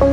Hello,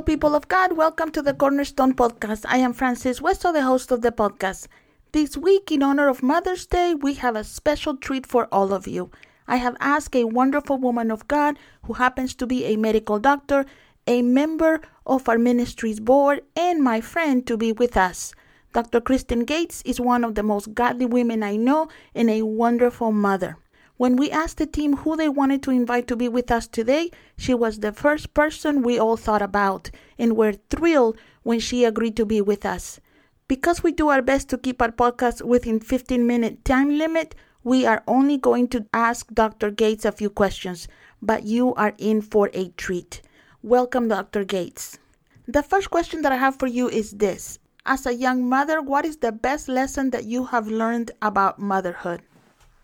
people of God. Welcome to the Cornerstone Podcast. I am Francis Westo, the host of the podcast. This week, in honor of Mother's Day, we have a special treat for all of you. I have asked a wonderful woman of God who happens to be a medical doctor, a member of our ministry's board, and my friend to be with us. Dr. Kristin Gates is one of the most godly women I know and a wonderful mother. When we asked the team who they wanted to invite to be with us today, she was the first person we all thought about, and we're thrilled when she agreed to be with us. Because we do our best to keep our podcast within 15 minute time limit, we are only going to ask Dr. Gates a few questions, but you are in for a treat. Welcome, Dr. Gates. The first question that I have for you is this As a young mother, what is the best lesson that you have learned about motherhood?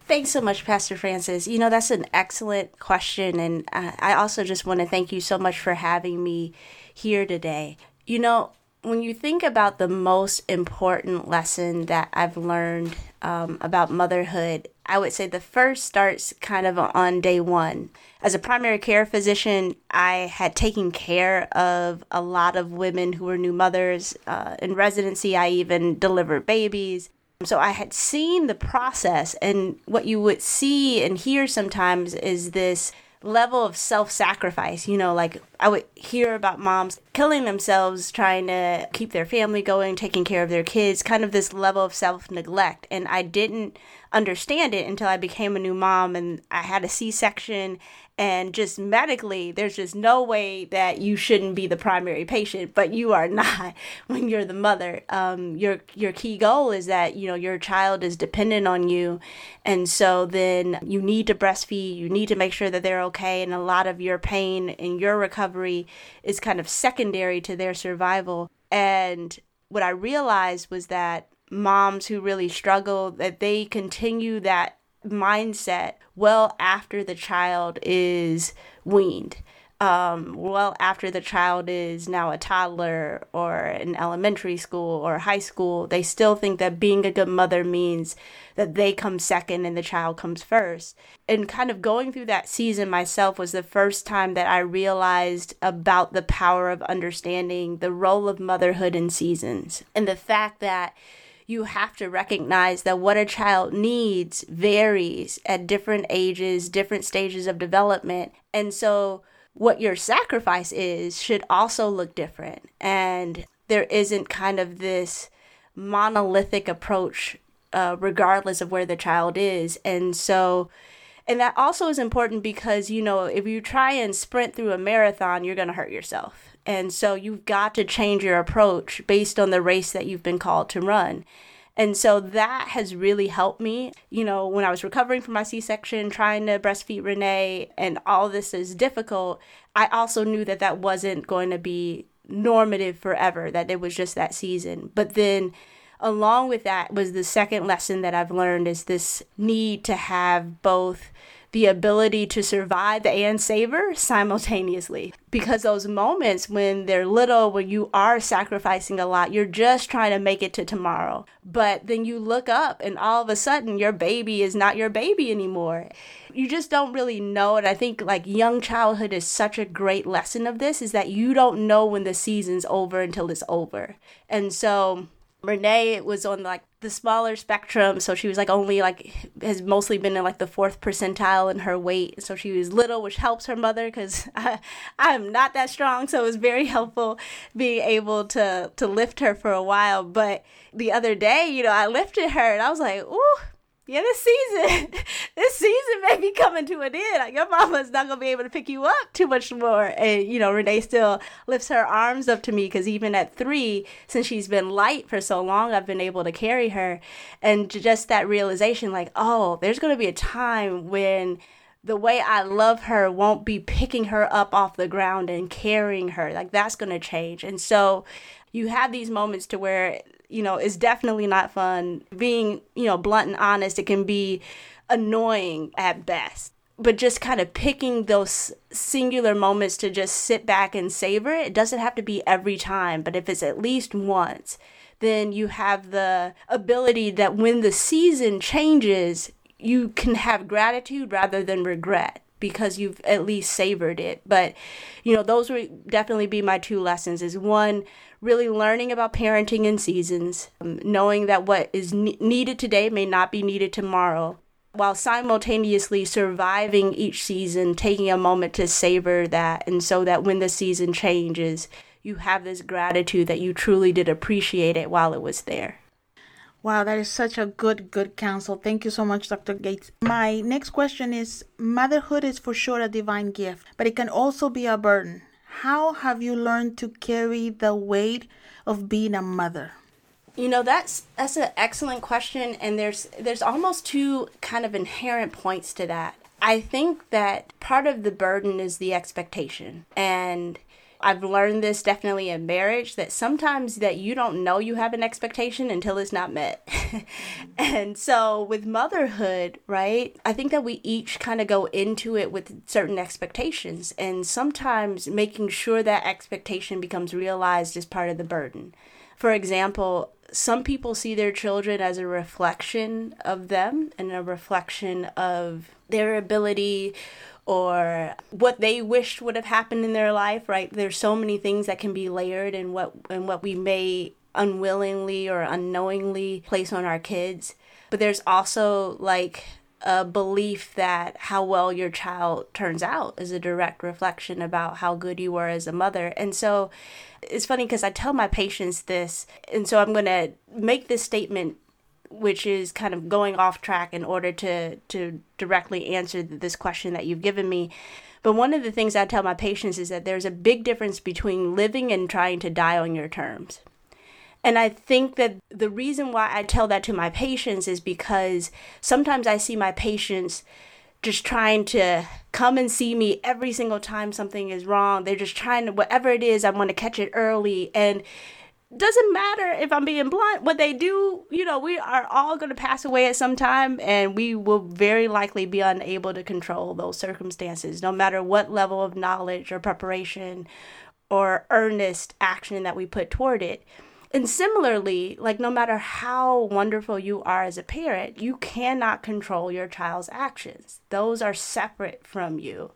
Thanks so much, Pastor Francis. You know, that's an excellent question. And uh, I also just want to thank you so much for having me here today. You know, when you think about the most important lesson that I've learned um, about motherhood, I would say the first starts kind of on day one. As a primary care physician, I had taken care of a lot of women who were new mothers. Uh, in residency, I even delivered babies. So I had seen the process, and what you would see and hear sometimes is this level of self sacrifice. You know, like I would hear about moms killing themselves trying to keep their family going, taking care of their kids, kind of this level of self neglect. And I didn't understand it until I became a new mom and I had a C section and just medically there's just no way that you shouldn't be the primary patient but you are not when you're the mother. Um, your your key goal is that you know your child is dependent on you. And so then you need to breastfeed. You need to make sure that they're okay. And a lot of your pain and your recovery is kind of secondary to their survival. And what i realized was that moms who really struggle that they continue that mindset well after the child is weaned. Um, well after the child is now a toddler or in elementary school or high school, they still think that being a good mother means that they come second and the child comes first. And kind of going through that season myself was the first time that I realized about the power of understanding the role of motherhood in seasons and the fact that you have to recognize that what a child needs varies at different ages, different stages of development. And so, what your sacrifice is should also look different. And there isn't kind of this monolithic approach, uh, regardless of where the child is. And so, and that also is important because, you know, if you try and sprint through a marathon, you're going to hurt yourself. And so you've got to change your approach based on the race that you've been called to run. And so that has really helped me. You know, when I was recovering from my C section, trying to breastfeed Renee, and all this is difficult, I also knew that that wasn't going to be normative forever, that it was just that season. But then along with that was the second lesson that I've learned is this need to have both the ability to survive and savor simultaneously. Because those moments when they're little, when you are sacrificing a lot, you're just trying to make it to tomorrow. But then you look up and all of a sudden your baby is not your baby anymore. You just don't really know. And I think like young childhood is such a great lesson of this is that you don't know when the season's over until it's over. And so Renee was on like the smaller spectrum, so she was like only like has mostly been in like the fourth percentile in her weight. So she was little, which helps her mother because I'm not that strong, so it was very helpful being able to to lift her for a while. But the other day, you know, I lifted her and I was like, ooh yeah, this season, this season may be coming to an end. Like your mama's not gonna be able to pick you up too much more. And you know, Renee still lifts her arms up to me because even at three, since she's been light for so long, I've been able to carry her. And just that realization, like, oh, there's gonna be a time when the way I love her won't be picking her up off the ground and carrying her. Like that's gonna change. And so you have these moments to where you know, is definitely not fun. Being, you know, blunt and honest, it can be annoying at best. but just kind of picking those singular moments to just sit back and savor it. It doesn't have to be every time, but if it's at least once, then you have the ability that when the season changes, you can have gratitude rather than regret because you've at least savored it. But, you know, those would definitely be my two lessons is one, really learning about parenting in seasons, um, knowing that what is ne- needed today may not be needed tomorrow, while simultaneously surviving each season, taking a moment to savor that. And so that when the season changes, you have this gratitude that you truly did appreciate it while it was there. Wow, that is such a good, good counsel. Thank you so much, Dr. Gates. My next question is Motherhood is for sure a divine gift, but it can also be a burden. How have you learned to carry the weight of being a mother? You know, that's that's an excellent question and there's there's almost two kind of inherent points to that. I think that part of the burden is the expectation. And I've learned this definitely in marriage that sometimes that you don't know you have an expectation until it's not met. and so with motherhood, right? I think that we each kind of go into it with certain expectations and sometimes making sure that expectation becomes realized is part of the burden. For example, some people see their children as a reflection of them and a reflection of their ability or what they wished would have happened in their life, right? There's so many things that can be layered in what and what we may unwillingly or unknowingly place on our kids. But there's also like a belief that how well your child turns out is a direct reflection about how good you were as a mother. And so it's funny because I tell my patients this, and so I'm going to make this statement which is kind of going off track in order to to directly answer this question that you've given me. But one of the things I tell my patients is that there's a big difference between living and trying to die on your terms. And I think that the reason why I tell that to my patients is because sometimes I see my patients just trying to come and see me every single time something is wrong. They're just trying to, whatever it is, I want to catch it early. And doesn't matter if I'm being blunt. What they do, you know, we are all going to pass away at some time, and we will very likely be unable to control those circumstances, no matter what level of knowledge or preparation or earnest action that we put toward it. And similarly, like no matter how wonderful you are as a parent, you cannot control your child's actions. Those are separate from you.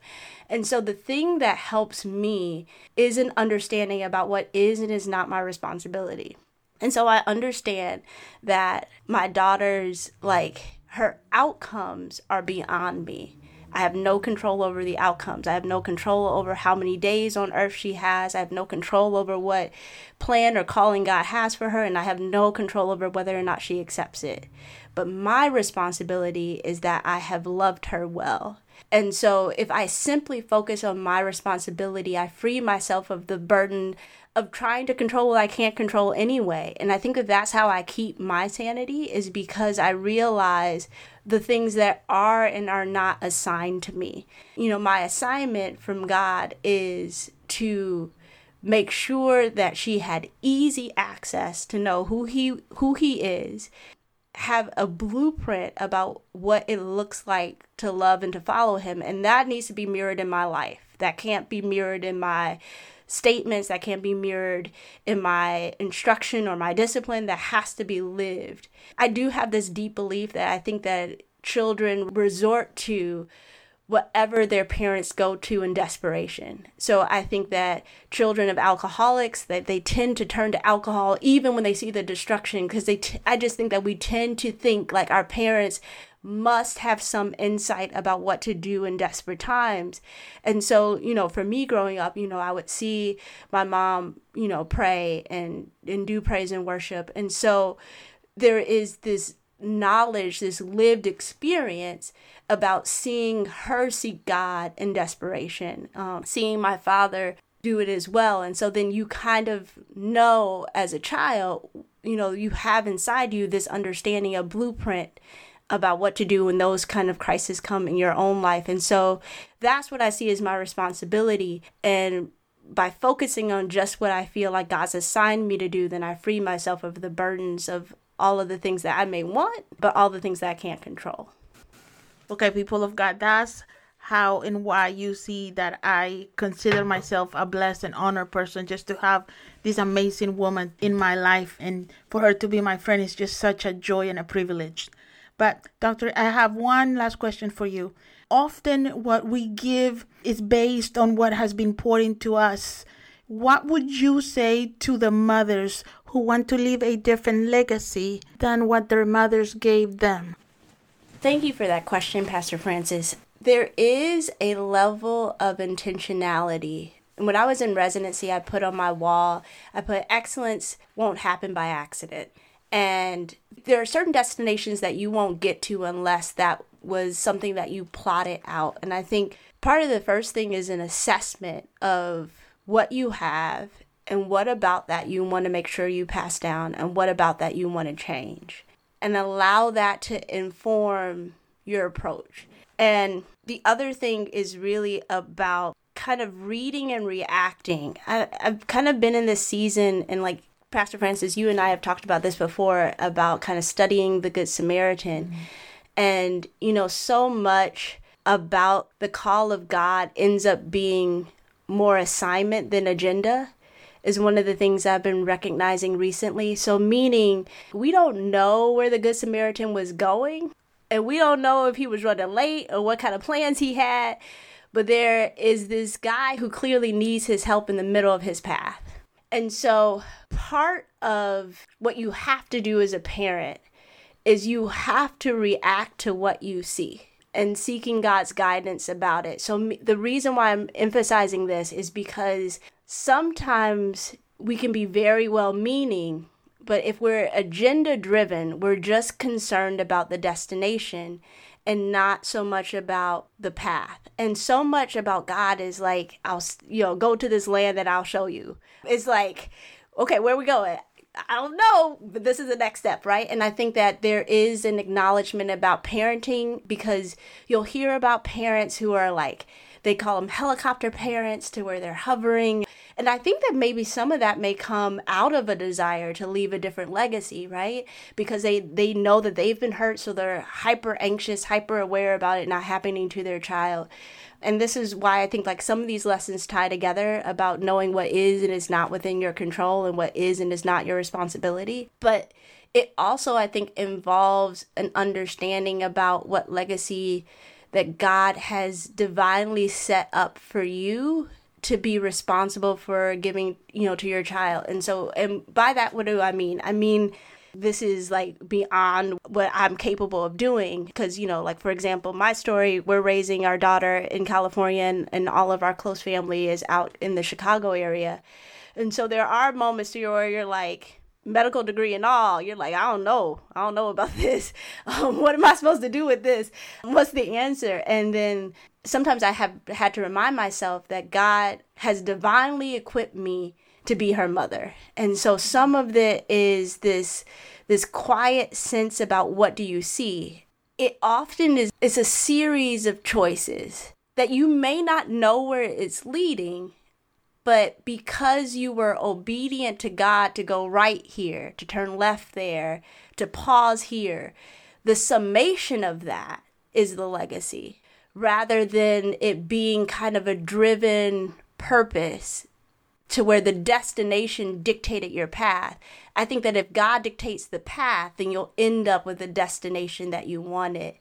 And so the thing that helps me is an understanding about what is and is not my responsibility. And so I understand that my daughter's like her outcomes are beyond me. I have no control over the outcomes. I have no control over how many days on earth she has. I have no control over what plan or calling God has for her, and I have no control over whether or not she accepts it. But my responsibility is that I have loved her well. And so if I simply focus on my responsibility, I free myself of the burden of trying to control what I can't control anyway. And I think that that's how I keep my sanity is because I realize the things that are and are not assigned to me. You know, my assignment from God is to make sure that she had easy access to know who he who he is have a blueprint about what it looks like to love and to follow him and that needs to be mirrored in my life that can't be mirrored in my statements that can't be mirrored in my instruction or my discipline that has to be lived. I do have this deep belief that I think that children resort to whatever their parents go to in desperation. So I think that children of alcoholics that they tend to turn to alcohol even when they see the destruction because they t- I just think that we tend to think like our parents must have some insight about what to do in desperate times. And so, you know, for me growing up, you know, I would see my mom, you know, pray and and do praise and worship. And so there is this knowledge, this lived experience about seeing her seek God in desperation, um, seeing my father do it as well. And so then you kind of know as a child, you know, you have inside you this understanding, a blueprint about what to do when those kind of crises come in your own life. And so that's what I see as my responsibility. And by focusing on just what I feel like God's assigned me to do, then I free myself of the burdens of all of the things that I may want, but all the things that I can't control. Okay, people of God, that's how and why you see that I consider myself a blessed and honored person just to have this amazing woman in my life and for her to be my friend is just such a joy and a privilege. But, Doctor, I have one last question for you. Often, what we give is based on what has been poured into us. What would you say to the mothers who want to leave a different legacy than what their mothers gave them? Thank you for that question, Pastor Francis. There is a level of intentionality. When I was in residency, I put on my wall, I put excellence won't happen by accident. And there are certain destinations that you won't get to unless that was something that you plotted out. And I think part of the first thing is an assessment of what you have and what about that you want to make sure you pass down and what about that you want to change. And allow that to inform your approach. And the other thing is really about kind of reading and reacting. I, have kind of been in this season and like Pastor Francis, you and I have talked about this before about kind of studying the Good Samaritan. Mm-hmm. And, you know, so much about the call of God ends up being more assignment than agenda is one of the things I've been recognizing recently. So, meaning we don't know where the Good Samaritan was going, and we don't know if he was running late or what kind of plans he had, but there is this guy who clearly needs his help in the middle of his path. And so, part of what you have to do as a parent is you have to react to what you see and seeking God's guidance about it. So, the reason why I'm emphasizing this is because sometimes we can be very well meaning, but if we're agenda driven, we're just concerned about the destination and not so much about the path. And so much about God is like, I'll, you know, go to this land that I'll show you. It's like, okay, where we going? I don't know, but this is the next step, right? And I think that there is an acknowledgement about parenting because you'll hear about parents who are like, they call them helicopter parents to where they're hovering and I think that maybe some of that may come out of a desire to leave a different legacy, right? Because they they know that they've been hurt, so they're hyper anxious, hyper aware about it not happening to their child. And this is why I think like some of these lessons tie together about knowing what is and is not within your control and what is and is not your responsibility. But it also I think involves an understanding about what legacy that God has divinely set up for you to be responsible for giving, you know, to your child. And so, and by that, what do I mean? I mean, this is like beyond what I'm capable of doing. Because, you know, like for example, my story, we're raising our daughter in California and, and all of our close family is out in the Chicago area. And so there are moments where you're like, medical degree and all, you're like, I don't know. I don't know about this. Um, what am I supposed to do with this? What's the answer? And then sometimes I have had to remind myself that God has divinely equipped me to be her mother. And so some of it is this this quiet sense about what do you see. It often is it's a series of choices that you may not know where it's leading, but because you were obedient to God to go right here, to turn left there, to pause here, the summation of that is the legacy rather than it being kind of a driven purpose to where the destination dictated your path. I think that if God dictates the path, then you'll end up with the destination that you wanted.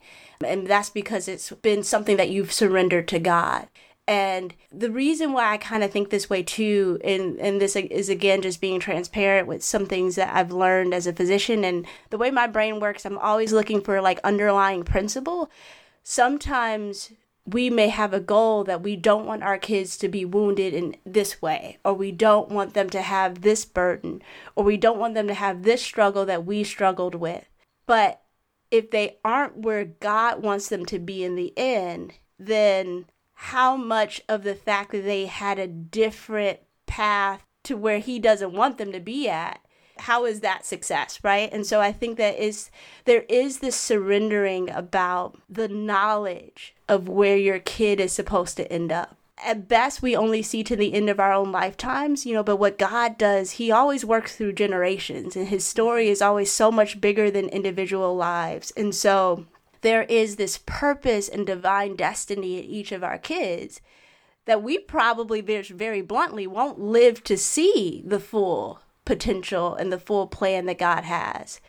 And that's because it's been something that you've surrendered to God. And the reason why I kind of think this way too, and, and this is again just being transparent with some things that I've learned as a physician and the way my brain works, I'm always looking for like underlying principle sometimes we may have a goal that we don't want our kids to be wounded in this way, or we don't want them to have this burden, or we don't want them to have this struggle that we struggled with. But if they aren't where God wants them to be in the end, then how much of the fact that they had a different path to where He doesn't want them to be at how is that success right? And so i think that is there is this surrendering about the knowledge of where your kid is supposed to end up. At best we only see to the end of our own lifetimes you know but what god does he always works through generations and his story is always so much bigger than individual lives. And so there is this purpose and divine destiny in each of our kids that we probably very, bluntly won't live to see the full potential and the full plan that God has.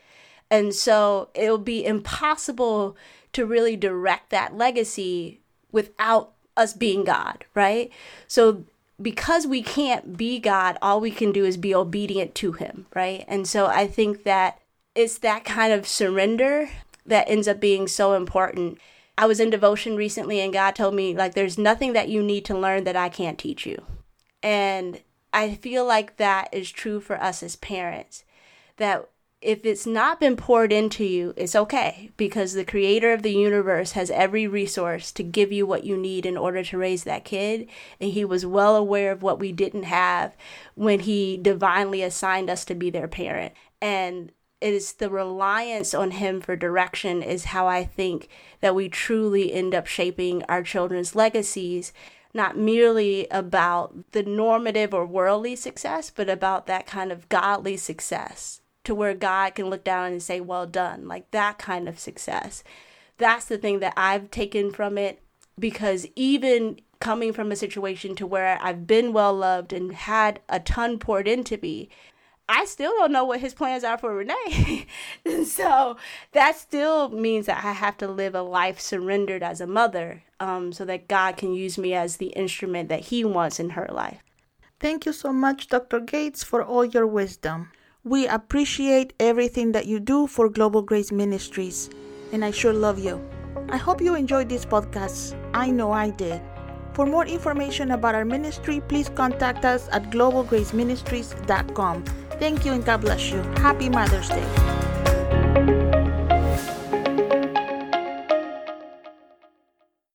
And so it'll be impossible to really direct that legacy without us being God, right? So because we can't be God, all we can do is be obedient to Him, right? And so I think that it's that kind of surrender that ends up being so important. I was in devotion recently and God told me, like, there's nothing that you need to learn that I can't teach you. And I feel like that is true for us as parents. That if it's not been poured into you, it's okay because the creator of the universe has every resource to give you what you need in order to raise that kid. And he was well aware of what we didn't have when he divinely assigned us to be their parent. And it is the reliance on him for direction is how I think that we truly end up shaping our children's legacies not merely about the normative or worldly success, but about that kind of godly success to where God can look down and say, Well done, like that kind of success. That's the thing that I've taken from it because even coming from a situation to where I've been well loved and had a ton poured into me, I still don't know what his plans are for Renee. so that still means that I have to live a life surrendered as a mother um, so that God can use me as the instrument that he wants in her life. Thank you so much, Dr. Gates, for all your wisdom. We appreciate everything that you do for Global Grace Ministries, and I sure love you. I hope you enjoyed this podcast. I know I did. For more information about our ministry, please contact us at globalgraceministries.com. Thank you and God bless you. Happy Mother's Day.